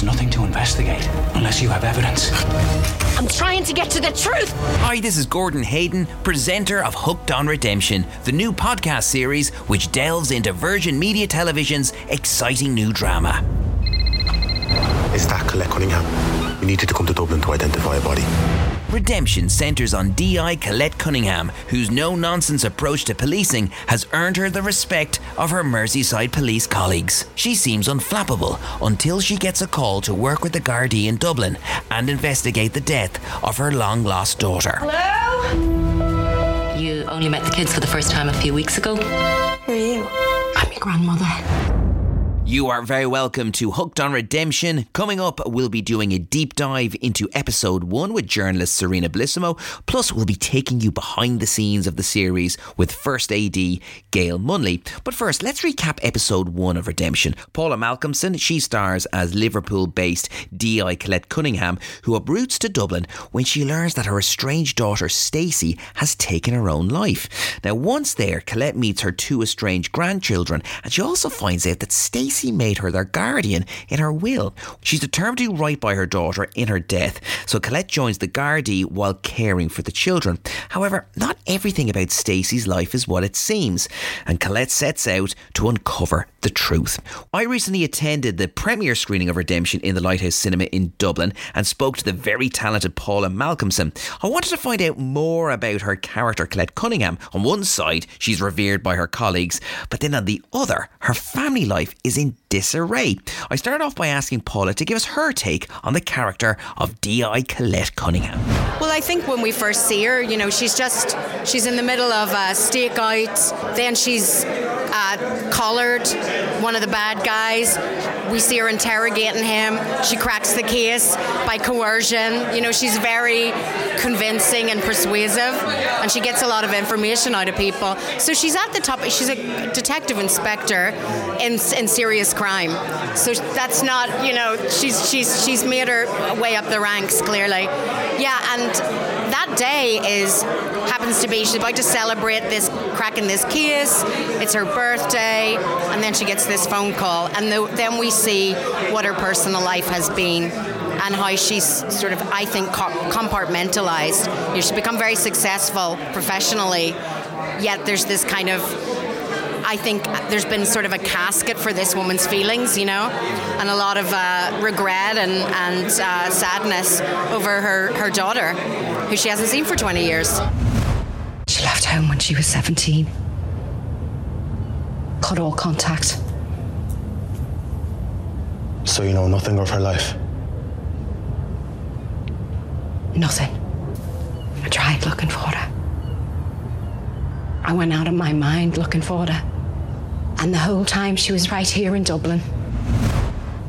There's nothing to investigate unless you have evidence. I'm trying to get to the truth. Hi, this is Gordon Hayden, presenter of Hooked on Redemption, the new podcast series which delves into Virgin Media Television's exciting new drama. Is that Colette Cunningham? We needed to come to Dublin to identify a body. Redemption centres on DI Colette Cunningham, whose no nonsense approach to policing has earned her the respect of her Merseyside police colleagues. She seems unflappable until she gets a call to work with the Gardaí in Dublin and investigate the death of her long lost daughter. Hello? You only met the kids for the first time a few weeks ago. Who are you? I'm your grandmother. You are very welcome to Hooked on Redemption. Coming up, we'll be doing a deep dive into episode one with journalist Serena Bellissimo. Plus, we'll be taking you behind the scenes of the series with first AD Gail Munley. But first, let's recap episode one of Redemption. Paula Malcomson, she stars as Liverpool based DI Colette Cunningham, who uproots to Dublin when she learns that her estranged daughter Stacey has taken her own life. Now, once there, Colette meets her two estranged grandchildren, and she also finds out that Stacey made her their guardian in her will. She's determined to do right by her daughter in her death, so Colette joins the Gardaí while caring for the children. However, not everything about Stacey's life is what it seems, and Colette sets out to uncover the truth. I recently attended the premiere screening of Redemption in the Lighthouse Cinema in Dublin and spoke to the very talented Paula Malcomson. I wanted to find out more about her character, Colette Cunningham. On one side, she's revered by her colleagues, but then on the other, her family life is in disarray. I started off by asking Paula to give us her take on the character of D.I. Colette Cunningham. Well, I think when we first see her, you know, she's just she's in the middle of a stakeout. Then she's uh, collared one of the bad guys. We see her interrogating him. She cracks the case by coercion. You know, she's very convincing and persuasive, and she gets a lot of information out of people. So she's at the top. She's a detective inspector in, in serious crime. So that's not, you know, she's she's she's made her way up the ranks clearly. Yeah, and that day is happens to be she's about to celebrate this cracking this case. It's her birthday, and then she gets this phone call, and the, then we see what her personal life has been and how she's sort of, I think, compartmentalized. You know, she's become very successful professionally, yet there's this kind of I think there's been sort of a casket for this woman's feelings, you know, and a lot of uh, regret and, and uh, sadness over her, her daughter, who she hasn't seen for 20 years. She left home when she was 17. Cut all contact. So you know nothing of her life. Nothing. I tried looking for her. I went out of my mind looking for her. And the whole time she was right here in Dublin.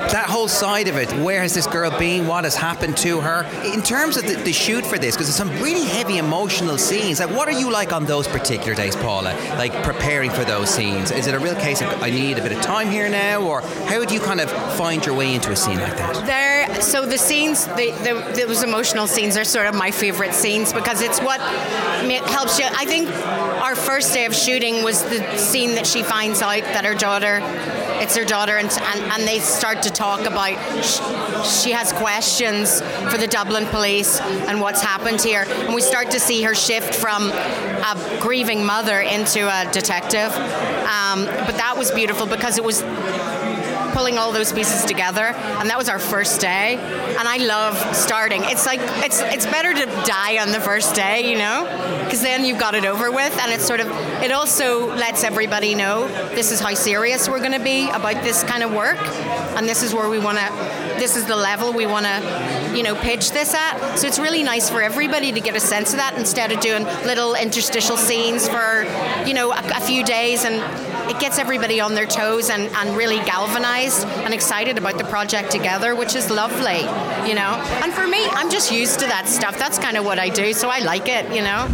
That whole side of it, where has this girl been? What has happened to her? In terms of the, the shoot for this, because there's some really heavy emotional scenes. Like, what are you like on those particular days, Paula? Like preparing for those scenes? Is it a real case of I need a bit of time here now, or how do you kind of find your way into a scene like that? There, so the scenes, the, the, those emotional scenes are sort of my favorite scenes because it's what helps you. I think our first day of shooting was the scene that she finds out that her daughter, it's her daughter, and, and, and they start to talk about. Sh- she has questions for the Dublin police and what's happened here, and we start to see her shift from a grieving mother into a detective. Um, but that was beautiful because it was pulling all those pieces together and that was our first day. And I love starting. It's like it's it's better to die on the first day you know? Because then you've got it over with and it's sort of it also lets everybody know this is how serious we're going to be about this kind of work and this is where we want to this is the level we want to you know pitch this at. So it's really nice for everybody to get a sense of that instead of doing little interstitial scenes for you know a, a few days and it gets everybody on their toes and, and really galvanized and excited about the project together, which is lovely, you know. And for me, I'm just used to that stuff. That's kind of what I do, so I like it, you know.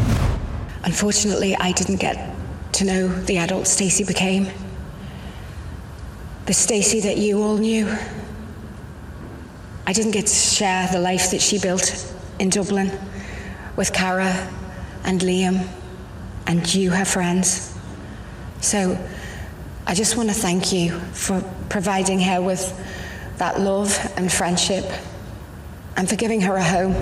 Unfortunately, I didn't get to know the adult Stacey became. The Stacey that you all knew. I didn't get to share the life that she built in Dublin with Cara and Liam and you, her friends. So I just want to thank you for providing her with that love and friendship and for giving her a home.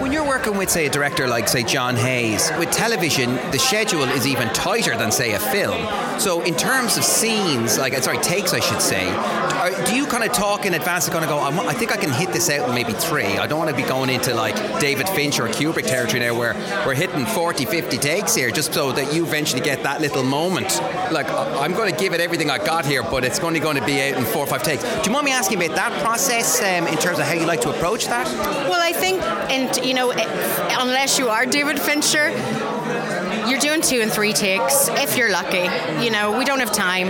When you're working with, say, a director like, say, John Hayes, with television, the schedule is even tighter than, say, a film. So, in terms of scenes, like, sorry, takes, I should say, are, do you kind of talk in advance and kind of go, i think I can hit this out in maybe three? I don't want to be going into like David Fincher or Kubrick territory now where we're hitting 40, 50 takes here just so that you eventually get that little moment. Like, I'm going to give it everything I got here, but it's only going to be out in four or five takes. Do you mind me asking about that process um, in terms of how you like to approach that? Well, I think, and you know, unless you are David Fincher, you're doing two and three takes if you're lucky. You know, we don't have time.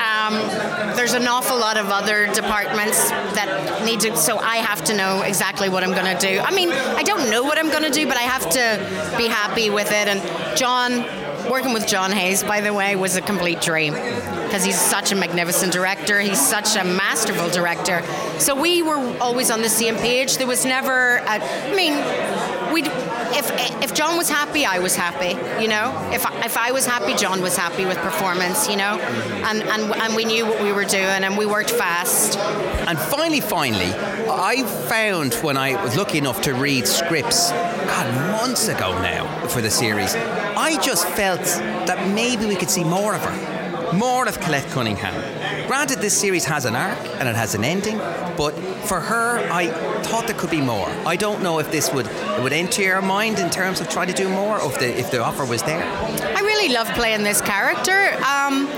Um, there's an awful lot of other departments that need to, so I have to know exactly what I'm going to do. I mean, I don't know what I'm going to do, but I have to be happy with it. And John, working with John Hayes, by the way, was a complete dream because he's such a magnificent director. He's such a masterful director. So we were always on the same page. There was never, a, I mean, we if if John was happy, I was happy. You know, if if I was happy, John was happy with performance. You know, mm-hmm. and and and we knew what we were doing, and we worked fast. And finally, finally, I found when I was lucky enough to read scripts, God, months ago now for the series, I just felt that maybe we could see more of her, more of Colette Cunningham. Granted, this series has an arc and it has an ending, but for her, I thought there could be more. I don't know if this would would enter your mind in terms of trying to do more, or if the if the offer was there. I really love playing this character. Um,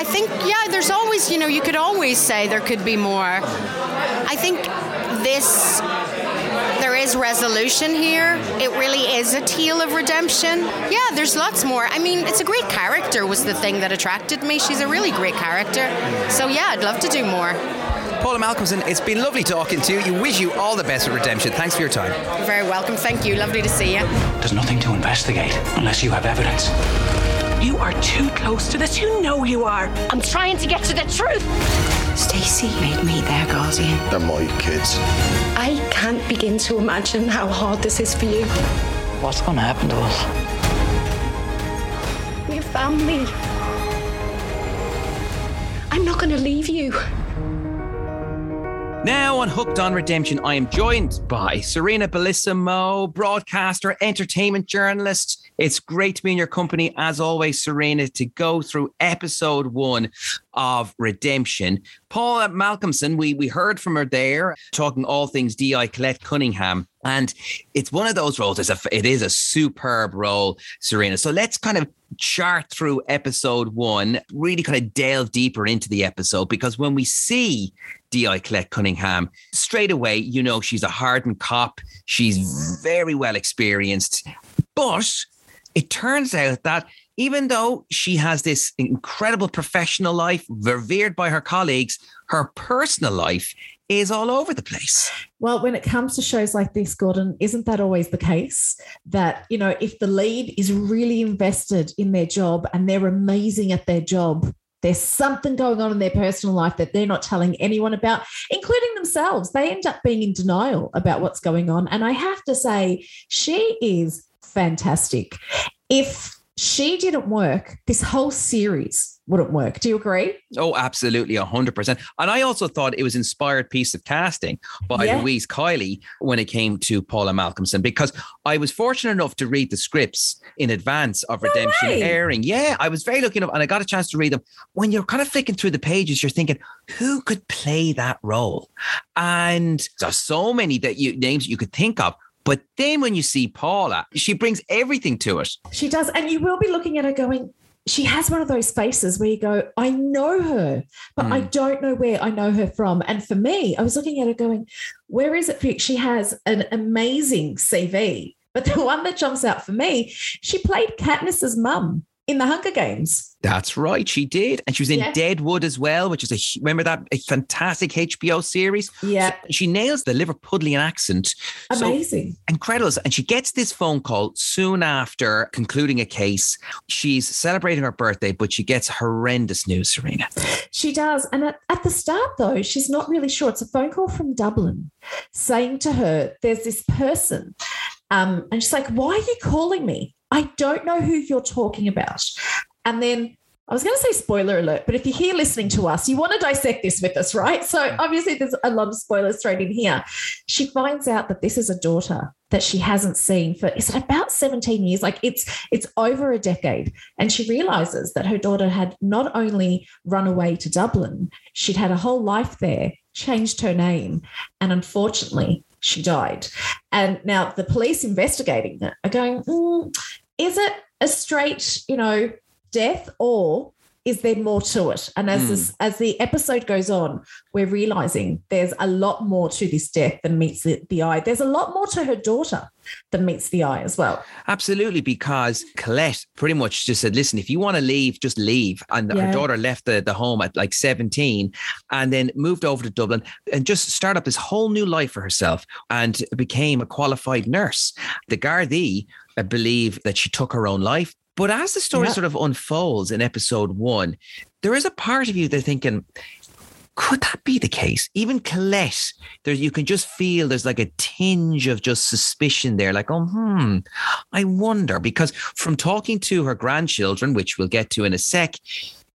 I think, yeah, there's always, you know, you could always say there could be more. I think this is resolution here. It really is a tale of redemption. Yeah, there's lots more. I mean, it's a great character was the thing that attracted me. She's a really great character. So yeah, I'd love to do more. Paula Malcomson, it's been lovely talking to you. You wish you all the best with Redemption. Thanks for your time. You're very welcome. Thank you. Lovely to see you. There's nothing to investigate unless you have evidence. You are too close to this. You know you are. I'm trying to get to the truth. Stacey made me their guardian. They're my kids. I can't begin to imagine how hard this is for you. What's going to happen to us? We're family. I'm not going to leave you. Now on Hooked on Redemption, I am joined by Serena Bellissimo, broadcaster, entertainment journalist. It's great to be in your company, as always, Serena, to go through episode one of Redemption. Paula Malcomson, we, we heard from her there, talking all things DI Colette Cunningham. And it's one of those roles. It's a, it is a superb role, Serena. So let's kind of chart through episode one, really kind of delve deeper into the episode because when we see D.I. Colette Cunningham, straight away, you know, she's a hardened cop. She's very well experienced. But it turns out that even though she has this incredible professional life, revered by her colleagues, her personal life is all over the place. Well, when it comes to shows like this, Gordon, isn't that always the case? That, you know, if the lead is really invested in their job and they're amazing at their job, there's something going on in their personal life that they're not telling anyone about, including themselves. They end up being in denial about what's going on. And I have to say, she is fantastic. If she didn't work, this whole series wouldn't work. Do you agree? Oh, absolutely, 100%. And I also thought it was inspired piece of casting by yeah. Louise Kiely when it came to Paula Malcomson, because I was fortunate enough to read the scripts in advance of Redemption no airing. Yeah, I was very lucky enough and I got a chance to read them. When you're kind of flicking through the pages, you're thinking, who could play that role? And there's so many that you names you could think of. But then when you see Paula, she brings everything to it. She does. And you will be looking at her going, she has one of those faces where you go, I know her, but mm. I don't know where I know her from. And for me, I was looking at her going, where is it? for you? She has an amazing CV. But the one that jumps out for me, she played Katniss's mum in the Hunger Games. That's right, she did, and she was in Yeah. Deadwood as well, which is a remember that a fantastic HBO series. Yeah. So she nails the Liverpudlian accent. So- Amazing. incredible. And she gets this phone call soon after concluding a case. She's celebrating her birthday, but she gets horrendous news, Serena. She does. And at, at the start, though, she's not really sure. It's a phone call from Dublin saying to her, There's this person. Um, and she's like, Why are you calling me? I don't know who you're talking about. And then I was going to say spoiler alert, but if you're here listening to us, you want to dissect this with us, right? So obviously, there's a lot of spoilers thrown in here. She finds out that this is a daughter that she hasn't seen for is it about 17 years like it's it's over a decade and she realizes that her daughter had not only run away to Dublin she'd had a whole life there changed her name and unfortunately she died and now the police investigating that are going "Mm, is it a straight you know death or is there more to it and as hmm. this, as the episode goes on we're realizing there's a lot more to this death than meets the, the eye there's a lot more to her daughter than meets the eye as well Absolutely, because Colette pretty much just said, listen, if you want to leave, just leave. And Yeah. her daughter left the, the home at like 17 and then moved over to Dublin and just started up this whole new life for herself and became a qualified nurse. The Gardaí believe that she took her own life. But as the story Yeah. sort of unfolds in episode one, there is a part of you that's thinking, could that be the case? Even Colette, there you can just feel there's like a tinge of just suspicion there, like, oh, hmm, I wonder. Because from talking to her grandchildren, which we'll get to in a sec,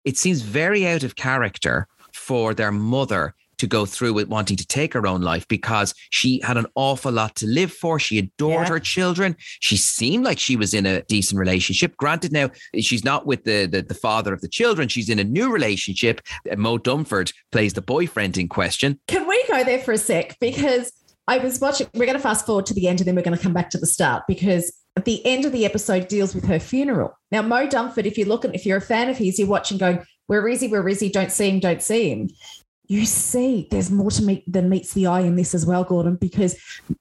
it seems very out of character for their mother to go through with wanting to take her own life because she had an awful lot to live for. She adored Yeah. her children. She seemed like she was in a decent relationship. Granted, now she's not with the, the, the father of the children. She's in a new relationship. Uh, Moe Dunford plays the boyfriend in question. Can we go there for a sec? Because I was watching, we're going to fast forward to the end and then we're going to come back to the start because the end of the episode deals with her funeral. Now, Moe Dunford, if you're looking, if you're a fan of his, you're watching going, where is he? Where is he? Don't see him. Don't see him. You see, there's more to meet than meets the eye in this as well, Gordon, because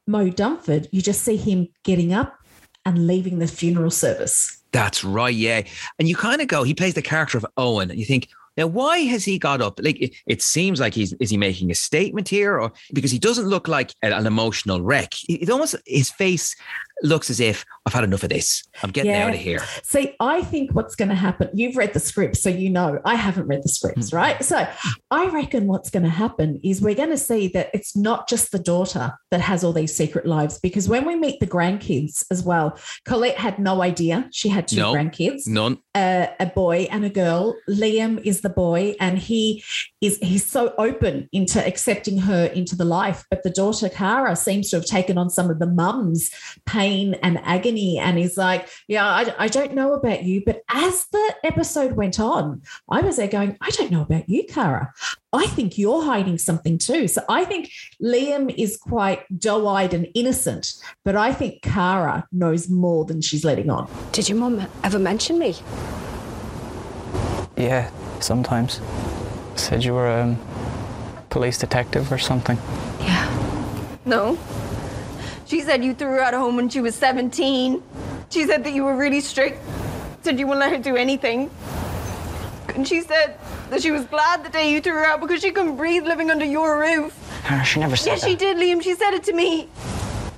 Moe Dunford, you just see him getting up and leaving the funeral service. That's right, yeah. And you kind of go, he plays the character of Owen, and you think, now why has he got up? Like it, it seems like he's is he making a statement here, or because he doesn't look like an, an emotional wreck. It, it almost his face looks as if I've had enough of this. I'm getting Yeah. out of here. See, I think what's going to happen, you've read the script, so you know I haven't read the scripts, hmm. right? So I reckon what's going to happen is we're going to see that it's not just the daughter that has all these secret lives, because when we meet the grandkids as well, Colette had no idea she had two No. grandkids None. a, a boy and a girl. Liam is the boy, and he is he's so open into accepting her into the life. But the daughter Cara seems to have taken on some of the mum's pain and agony, and he's like, "Yeah, I, I don't know about you." But as the episode went on, I was there going, "I don't know about you, Cara. I think you're hiding something too." So I think Liam is quite doe-eyed and innocent, but I think Cara knows more than she's letting on. Did your mum ever mention me? Yeah, sometimes. Said you were a police detective or something. Yeah. No. She said you threw her out of home when she was 17. She said that you were really strict. Said you wouldn't let her do anything. And she said that she was glad the day you threw her out because she couldn't breathe living under your roof. Cara, she never said Yeah, that. she did, Liam. She said it to me.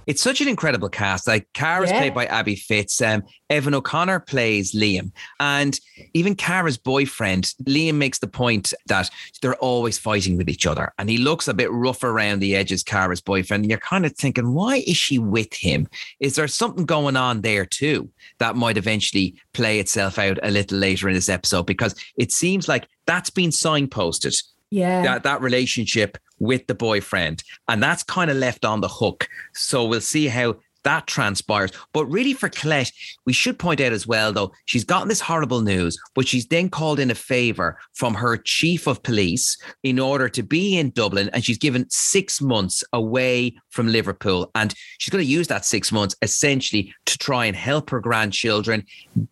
It's such an incredible cast. Like Cara's Yeah. played by Abby Fitz. Um, Evan O'Connor plays Liam, and even Cara's boyfriend Liam makes the point that they're always fighting with each other, and he looks a bit rough around the edges. Cara's boyfriend, and you're kind of thinking, why is she with him? Is there something going on there too that might eventually play itself out a little later in this episode? Because it seems like that's been signposted Yeah. that that relationship with the boyfriend. And that's kind of left on the hook. So we'll see how that transpires. But really for Colette we should point out as well though she's gotten this horrible news but she's then called in a favor from her chief of police in order to be in Dublin and she's given 6 months away from Liverpool and she's going to use that 6 months essentially to try and help her grandchildren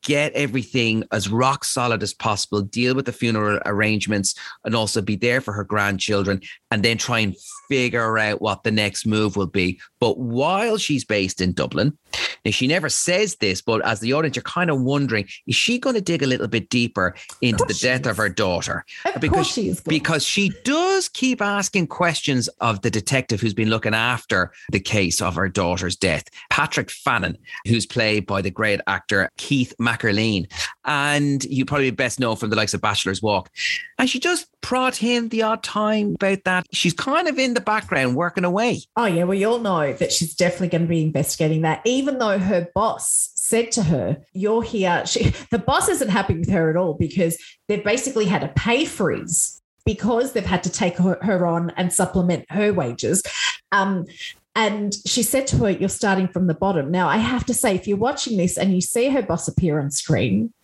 get everything as rock solid as possible deal with the funeral arrangements and also be there for her grandchildren and then try and figure out what the next move will be. But while she's based in Dublin, Now, she never says this, but as the audience, you're kind of wondering, is she going to dig a little bit deeper into the death of her daughter? Of because, course she is. because she does keep asking questions of the detective who's been looking after the case of her daughter's death, Patrick Fannin, who's played by the great actor Keith McErlean. And you probably best know from the likes of Bachelor's Walk. And she just prod him the odd time about that. She's kind of in the background working away. Oh, yeah. We all know that she's definitely going to be investigating that, even though her boss said to her, You're here. She, the boss isn't happy with her at all because they've basically had a pay freeze because they've had to take her, her on and supplement her wages. Um, and she said to her, You're starting from the bottom. Now, I have to say, if you're watching this and you see her boss appear on screen,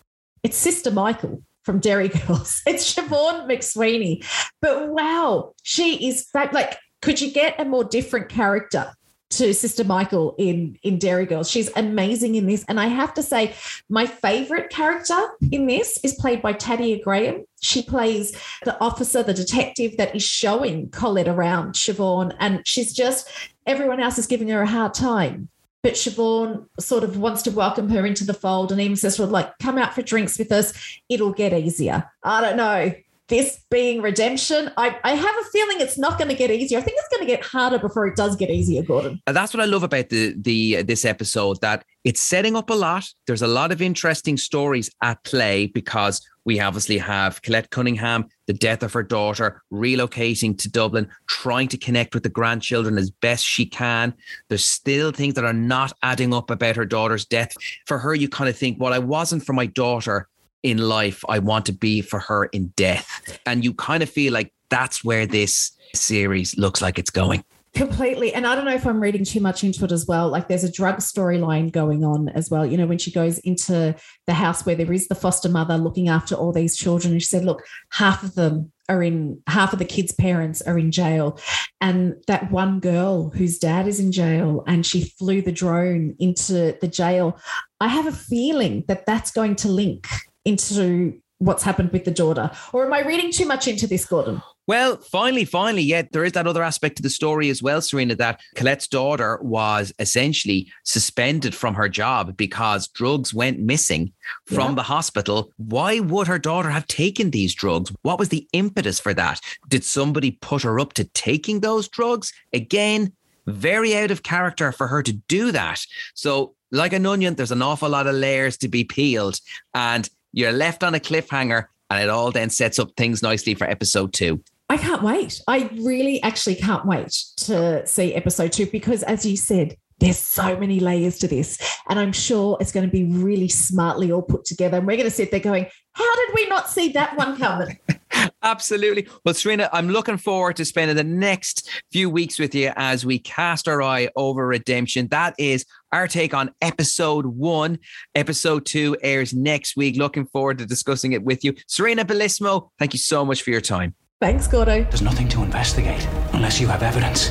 it's Sister Michael from Derry Girls. It's Siobhan McSweeney. But wow, she is like, could you get a more different character? To Sister Michael in in Derry Girls, she's amazing in this, and I have to say, my favorite character in this is played by Thaddea Graham. She plays the officer, the detective that is showing Colette around Siobhan, and she's just everyone else is giving her a hard time but Siobhan sort of wants to welcome her into the fold and even says, well, like, come out for drinks with us. It'll get easier. I don't know. This being redemption, I, I have a feeling it's not going to get easier. I think it's going to get harder before it does get easier, Gordon. And that's what I love about the the this episode that it's setting up a lot. There's a lot of interesting stories at play because we obviously have Colette Cunningham, the death of her daughter, relocating to Dublin, trying to connect with the grandchildren as best she can. There's still things that are not adding up about her daughter's death. For her, you kind of think, well, I wasn't for my daughter in life. I want to be for her in death. And you kind of feel like that's where this series looks like it's going. Completely. And I don't know if I'm reading too much into it as well. Like there's a drug storyline going on as well. You know, when she goes into the house where there is the foster mother looking after all these children, and she said, look, half of them are in, half of the kids' parents are in jail. And that one girl whose dad is in jail and she flew the drone into the jail, I have a feeling that that's going to link into what's happened with the daughter. Or am I reading too much into this, Gordon? Well, finally, finally, yeah, there is that other aspect to the story as well, Serena, that Colette's daughter was essentially suspended from her job because drugs went missing from Yeah. the hospital. Why would her daughter have taken these drugs? What was the impetus for that? Did somebody put her up to taking those drugs? Again, very out of character for her to do that. So, like an onion, there's an awful lot of layers to be peeled, and you're left on a cliffhanger, and it all then sets up things nicely for episode two. I can't wait. I really actually can't wait to see episode two because, as you said, there's so many layers to this. And I'm sure it's going to be really smartly all put together. And we're going to sit there going, how did we not see that one coming? Absolutely. Well, Serena, I'm looking forward to spending the next few weeks with you as we cast our eye over redemption. That is our take on episode one. Episode two airs next week. Looking forward to discussing it with you. Serena Bellissimo, thank you so much for your time. Thanks, Gordo. There's nothing to investigate unless you have evidence.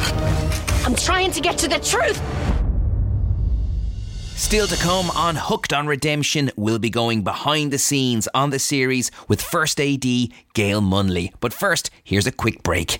I'm trying to get to the truth. Still to come on Hooked on Redemption, we'll be going behind the scenes on the series with First AD Gail Munley. But first, here's a quick break.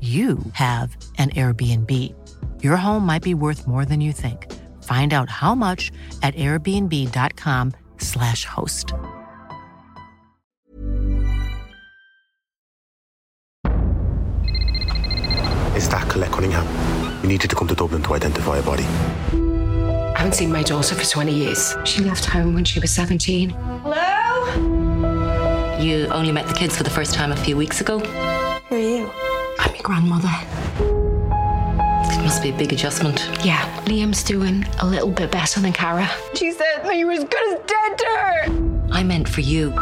you have an Airbnb. Your home might be worth more than you think. Find out how much at airbnb.com/slash host. Is that Colette Cunningham? We needed to come to Dublin to identify a body. I haven't seen my daughter for 20 years. She left home when she was 17. Hello? You only met the kids for the first time a few weeks ago. Grandmother. It must be a big adjustment. Yeah, Liam's doing a little bit better than Cara. She said that you were as good as dead to her. I meant for you.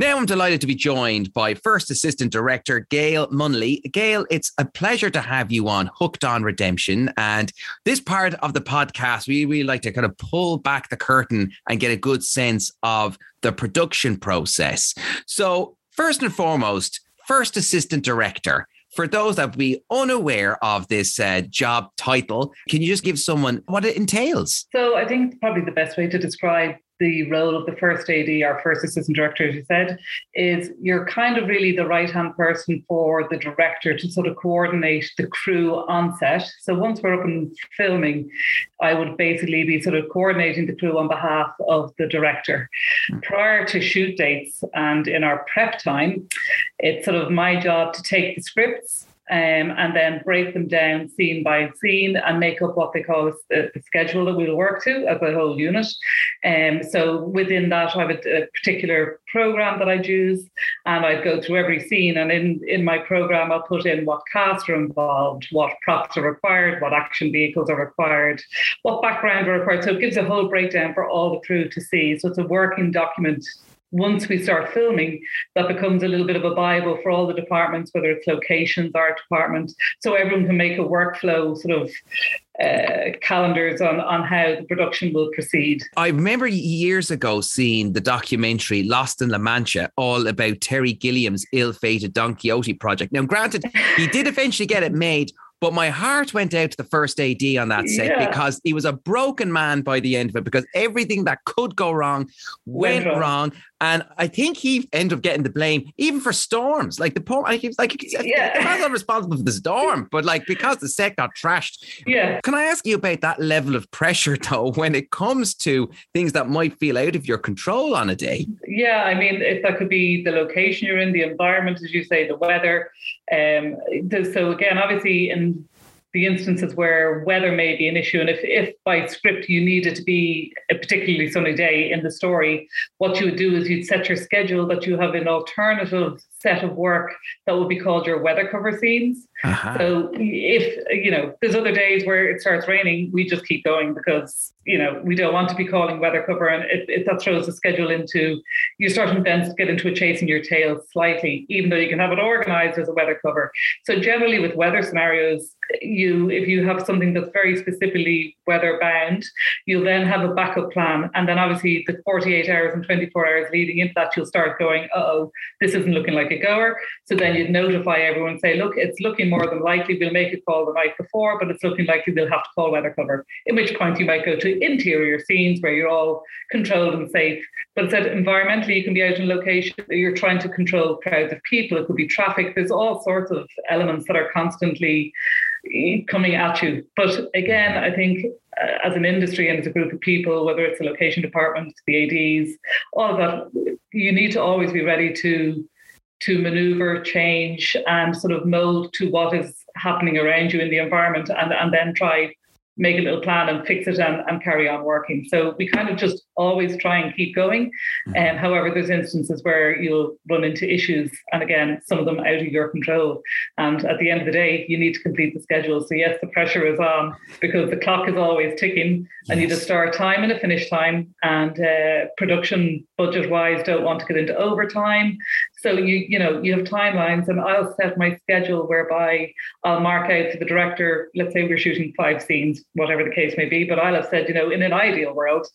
Now I'm delighted to be joined by First Assistant Director Gail Munley. Gail, it's a pleasure to have you on Hooked on Redemption. And this part of the podcast, we really like to kind of pull back the curtain and get a good sense of the production process. So, first and foremost, First Assistant Director. For those that be unaware of this uh, job title, can you just give someone what it entails? So I think probably the best way to describe the role of the first AD, our first assistant director, as you said, is you're kind of really the right hand person for the director to sort of coordinate the crew on set. So once we're up and filming, I would basically be sort of coordinating the crew on behalf of the director. Hmm. Prior to shoot dates and in our prep time, it's sort of my job to take the scripts um, and then break them down scene by scene and make up what they call a, a schedule that we'll work to as a whole unit. Um, so within that, I have a, a, particular program that I'd use, and I'd go through every scene. And in in my program, I'll put in what cast are involved, what props are required, what action vehicles are required, what background are required. So it gives a whole breakdown for all the crew to see. So it's a working document once we start filming, that becomes a little bit of a Bible for all the departments, whether it's locations, art department. So everyone can make a workflow sort of uh, calendars on, on how the production will proceed. I remember years ago seeing the documentary Lost in La Mancha, all about Terry Gilliam's ill fated Don Quixote project. Now, granted, he did eventually get it made. But my heart went out to the first AD on that set yeah. because he was a broken man by the end of it because everything that could go wrong went, went wrong. wrong. And I think he ended up getting the blame even for storms. Like the poor, like he was like, yeah. the man's not responsible for the storm, but like because the set got trashed. Yeah. Can I ask you about that level of pressure though, when it comes to things that might feel out of your control on a day? Yeah, I mean, if that could be the location you're in, the environment, as you say, the weather. Um, so again, obviously, in the instances where weather may be an issue. And if, if by script you needed to be a particularly sunny day in the story, what you would do is you'd set your schedule that you have an alternative set of work that would be called your weather cover scenes. Uh-huh. So if you know there's other days where it starts raining, we just keep going because you know we don't want to be calling weather cover, and if, that throws the schedule into you're starting then to get into a chasing your tail slightly, even though you can have it organized as a weather cover. So generally with weather scenarios, you if you have something that's very specifically weather bound, you'll then have a backup plan, and then obviously the 48 hours and 24 hours leading into that, you'll start going, oh, this isn't looking like a goer. So then you'd notify everyone, say, look, it's looking more than likely we'll make a call the night before, but it's looking likely we'll have to call weather cover. In which point you might go to interior scenes where you're all controlled and safe. But it said environmentally, you can be out in location, you're trying to control crowds of people. It could be traffic. There's all sorts of elements that are constantly eh, coming at you. But again, I think uh, as an industry and as a group of people, whether it's the location department, the ADs, all of that, you need to always be ready to to maneuver, change, and sort of mold to what is happening around you in the environment, and, and then try make a little plan and fix it and, and carry on working. So we kind of just always try and keep going. And mm-hmm. um, however, there's instances where you'll run into issues, and again, some of them out of your control. And at the end of the day, you need to complete the schedule. So yes, the pressure is on because the clock is always ticking, yes. and you just start time and a finish time. And uh, production budget wise, don't want to get into overtime. So you you know you have timelines, and I'll set my schedule whereby I'll mark out to the director. Let's say we're shooting five scenes, whatever the case may be. But I'll have said, you know, in an ideal world,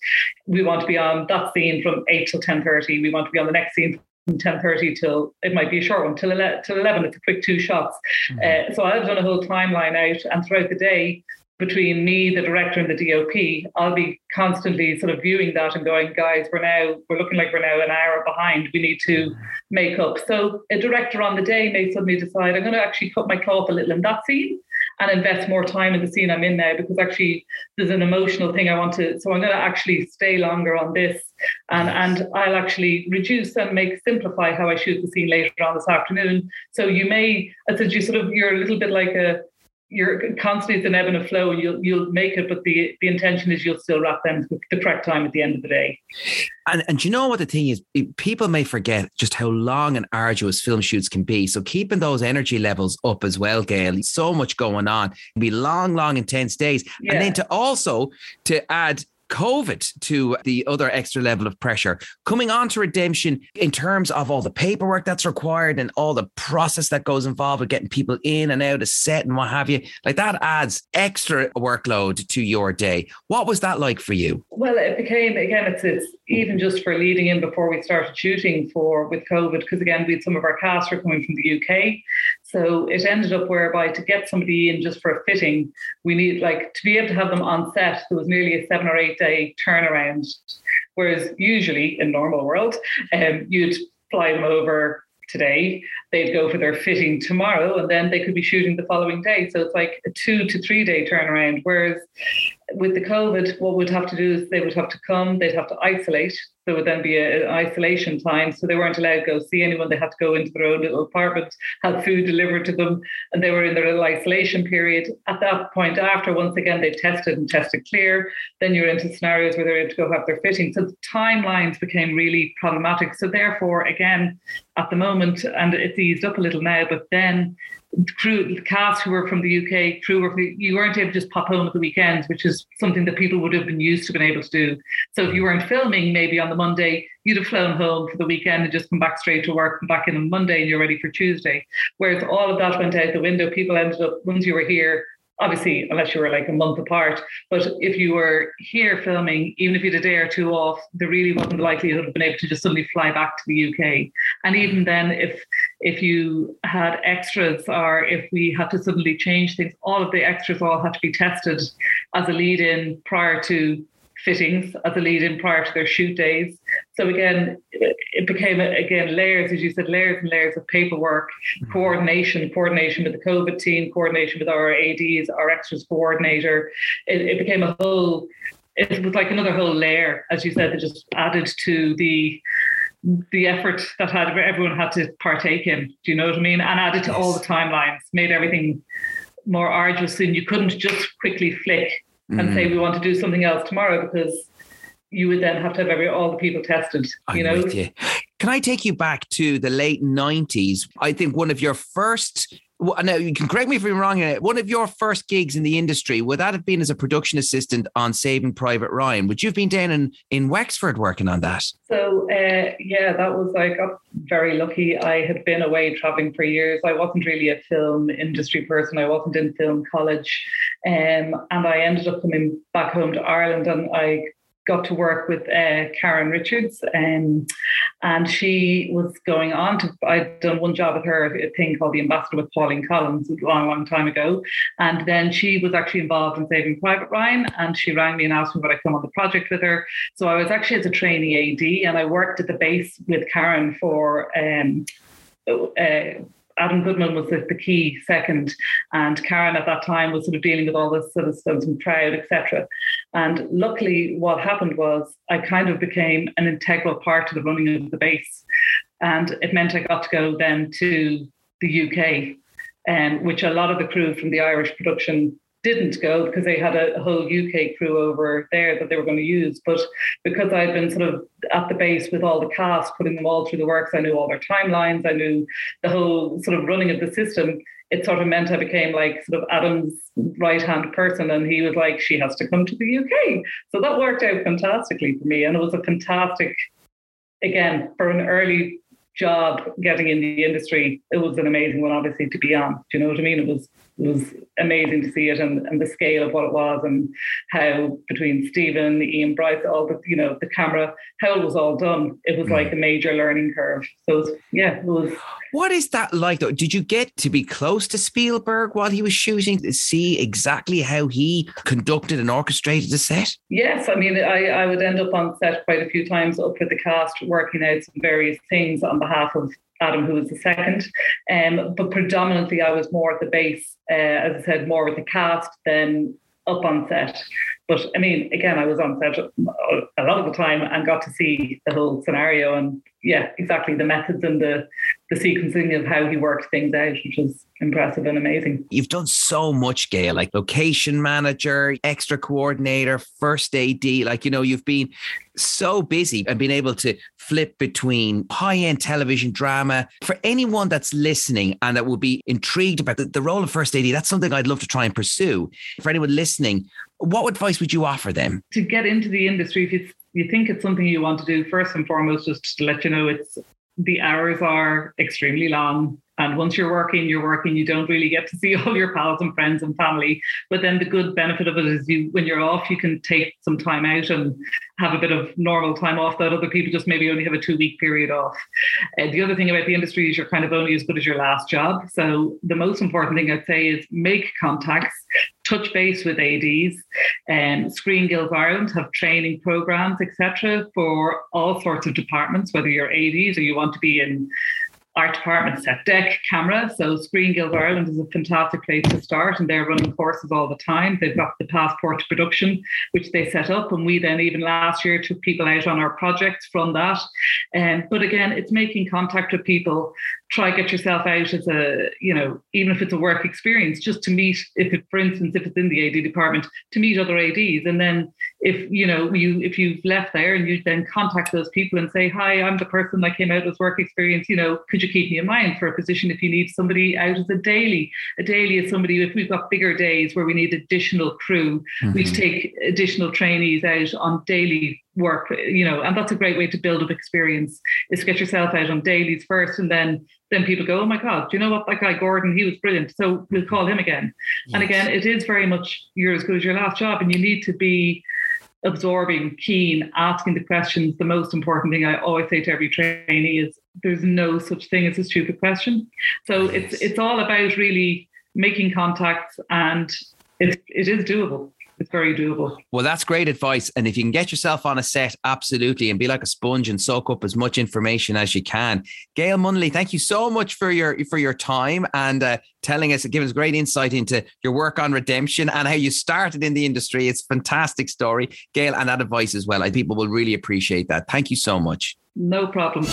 we want to be on that scene from eight till ten thirty. We want to be on the next scene from 10.30 till it might be a short one till 11, till 11 it's a quick two shots mm-hmm. uh, so i've done a whole timeline out and throughout the day between me, the director, and the DOP, I'll be constantly sort of viewing that and going, guys, we're now we're looking like we're now an hour behind. We need to make up. So a director on the day may suddenly decide, I'm going to actually cut my cloth a little in that scene and invest more time in the scene I'm in now because actually there's an emotional thing I want to. So I'm going to actually stay longer on this, and and I'll actually reduce and make simplify how I shoot the scene later on this afternoon. So you may, as you sort of, you're a little bit like a you're constantly it's an ebb and a flow. And you'll you'll make it but the the intention is you'll still wrap them the correct time at the end of the day. And and you know what the thing is? People may forget just how long and arduous film shoots can be. So keeping those energy levels up as well gail so much going on. It be long long intense days. Yeah. and then to also to add COVID to the other extra level of pressure. Coming on to redemption in terms of all the paperwork that's required and all the process that goes involved with getting people in and out of set and what have you, like that adds extra workload to your day. What was that like for you? Well, it became again, it's, it's even just for leading in before we started shooting for with COVID, because again, we had some of our cast were coming from the UK. So it ended up whereby to get somebody in just for a fitting, we need like to be able to have them on set. There was nearly a seven or eight day turnaround, whereas usually in normal world, um, you'd fly them over today, they'd go for their fitting tomorrow, and then they could be shooting the following day. So it's like a two to three day turnaround. Whereas with the COVID, what would have to do is they would have to come, they'd have to isolate. There would then be an isolation time. So they weren't allowed to go see anyone. They had to go into their own little apartment, have food delivered to them, and they were in their little isolation period. At that point, after once again they tested and tested clear, then you're into scenarios where they're able to go have their fitting. So the timelines became really problematic. So therefore, again, at the moment, and it's eased up a little now, but then crew, the cast who were from the UK, crew were you weren't able to just pop home at the weekends, which is something that people would have been used to being able to do. So if you weren't filming, maybe on the Monday, you'd have flown home for the weekend and just come back straight to work, come back in on Monday, and you're ready for Tuesday. Whereas all of that went out the window. People ended up once you were here obviously unless you were like a month apart but if you were here filming even if you had a day or two off there really wasn't the likelihood of being able to just suddenly fly back to the uk and even then if if you had extras or if we had to suddenly change things all of the extras all had to be tested as a lead in prior to fittings as a lead in prior to their shoot days. So again, it became again layers, as you said, layers and layers of paperwork, mm-hmm. coordination, coordination with the COVID team, coordination with our ADs, our extras coordinator. It, it became a whole. It was like another whole layer, as you said, that just added to the the effort that had everyone had to partake in. Do you know what I mean? And added to all the timelines, made everything more arduous, and you couldn't just quickly flick mm-hmm. and say mm-hmm. we want to do something else tomorrow because you would then have to have every all the people tested. You I'm know. You. Can I take you back to the late nineties? I think one of your first now you can correct me if I'm wrong. One of your first gigs in the industry would that have been as a production assistant on Saving Private Ryan? Would you have been down in in Wexford working on that? So uh, yeah, that was I got very lucky. I had been away traveling for years. I wasn't really a film industry person. I wasn't in film college, um, and I ended up coming back home to Ireland, and I got to work with uh, Karen Richards, um, and she was going on to. I'd done one job with her, a thing called the Ambassador with Pauline Collins, a long, long time ago, and then she was actually involved in Saving Private Ryan, and she rang me and asked me would I come on the project with her. So I was actually as a trainee AD, and I worked at the base with Karen for. Um, uh, Adam Goodman was the, the, key second, and Karen at that time was sort of dealing with all of stuff and crowd, etc. And luckily, what happened was I kind of became an integral part of the running of the base, and it meant I got to go then to the UK, um, which a lot of the crew from the Irish production didn't go because they had a whole UK crew over there that they were going to use. But because I'd been sort of at the base with all the cast, putting them all through the works, I knew all their timelines, I knew the whole sort of running of the system. It sort of meant I became like sort of Adam's right hand person, and he was like, she has to come to the UK. So that worked out fantastically for me. And it was a fantastic, again, for an early job getting in the industry, it was an amazing one, obviously, to be on. Do you know what I mean? It was it was amazing to see it and, and the scale of what it was and how between Stephen, Ian Bryce, all the you know the camera, how it was all done. It was mm. like a major learning curve. So was, yeah, it was. What is that like though? Did you get to be close to Spielberg while he was shooting to see exactly how he conducted and orchestrated the set? Yes, I mean I, I would end up on set quite a few times up with the cast working out some various things on behalf of Adam, who was the second. Um, but predominantly, I was more at the base, uh, as I said, more with the cast than up on set. But I mean, again, I was on set a lot of the time and got to see the whole scenario and yeah, exactly the methods and the the sequencing of how he worked things out, which was impressive and amazing. You've done so much, Gail, like location manager, extra coordinator, first AD. Like, you know, you've been so busy and been able to flip between high end television drama. For anyone that's listening and that will be intrigued about the, the role of first AD, that's something I'd love to try and pursue. For anyone listening, what advice would you offer them? To get into the industry, if you, you think it's something you want to do, first and foremost, just to let you know it's the hours are extremely long. And once you're working, you're working. You don't really get to see all your pals and friends and family. But then the good benefit of it is you, when you're off, you can take some time out and have a bit of normal time off that other people just maybe only have a two week period off. Uh, the other thing about the industry is you're kind of only as good as your last job. So the most important thing I'd say is make contacts, touch base with ADs. Um, Screen Guilds Ireland have training programs, etc., for all sorts of departments, whether you're ADs or you want to be in art department, set dec, camera. So Screen Guild Ireland is a fantastic place to start, and they're running courses all the time. They've got the passport to production, which they set up, and we then even last year took people out on our projects from that. Um, but again, it's making contact with people. Try get yourself out as a, you know, even if it's a work experience, just to meet. If it, for instance, if it's in the AD department, to meet other ADs, and then if you know you if you've left there and you then contact those people and say, "Hi, I'm the person that came out as work experience. You know, could you keep me in mind for a position if you need somebody out as a daily. A daily is somebody if we've got bigger days where we need additional crew, mm-hmm. we take additional trainees out on daily work, you know, and that's a great way to build up experience is get yourself out on dailies first and then then people go, oh my God, do you know what? That guy Gordon, he was brilliant. So we'll call him again. Yes. And again, it is very much you're as good as your last job and you need to be absorbing, keen, asking the questions. The most important thing I always say to every trainee is there's no such thing as a stupid question. So it's it's all about really making contacts and it, it is doable it's very doable. Well, that's great advice. And if you can get yourself on a set, absolutely, and be like a sponge and soak up as much information as you can. Gail Munnelly, thank you so much for your for your time and uh, telling us, giving us great insight into your work on redemption and how you started in the industry. It's a fantastic story, Gail, and that advice as well. I people will really appreciate that. Thank you so much. No problem.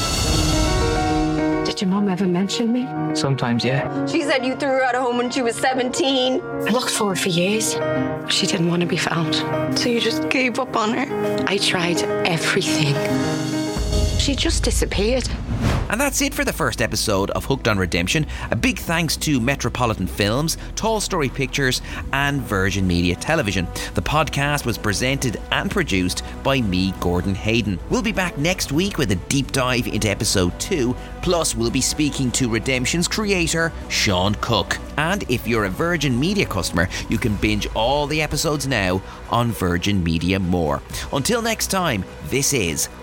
Did your mom ever mention me? Sometimes, yeah. She said you threw her out of home when she was 17. I looked for her for years. She didn't want to be found. So you just gave up on her? I tried everything. She just disappeared. And that's it for the first episode of Hooked on Redemption. A big thanks to Metropolitan Films, Tall Story Pictures, and Virgin Media Television. The podcast was presented and produced by me, Gordon Hayden. We'll be back next week with a deep dive into episode 2. Plus, we'll be speaking to Redemption's creator, Sean Cook. And if you're a Virgin Media customer, you can binge all the episodes now on Virgin Media More. Until next time, this is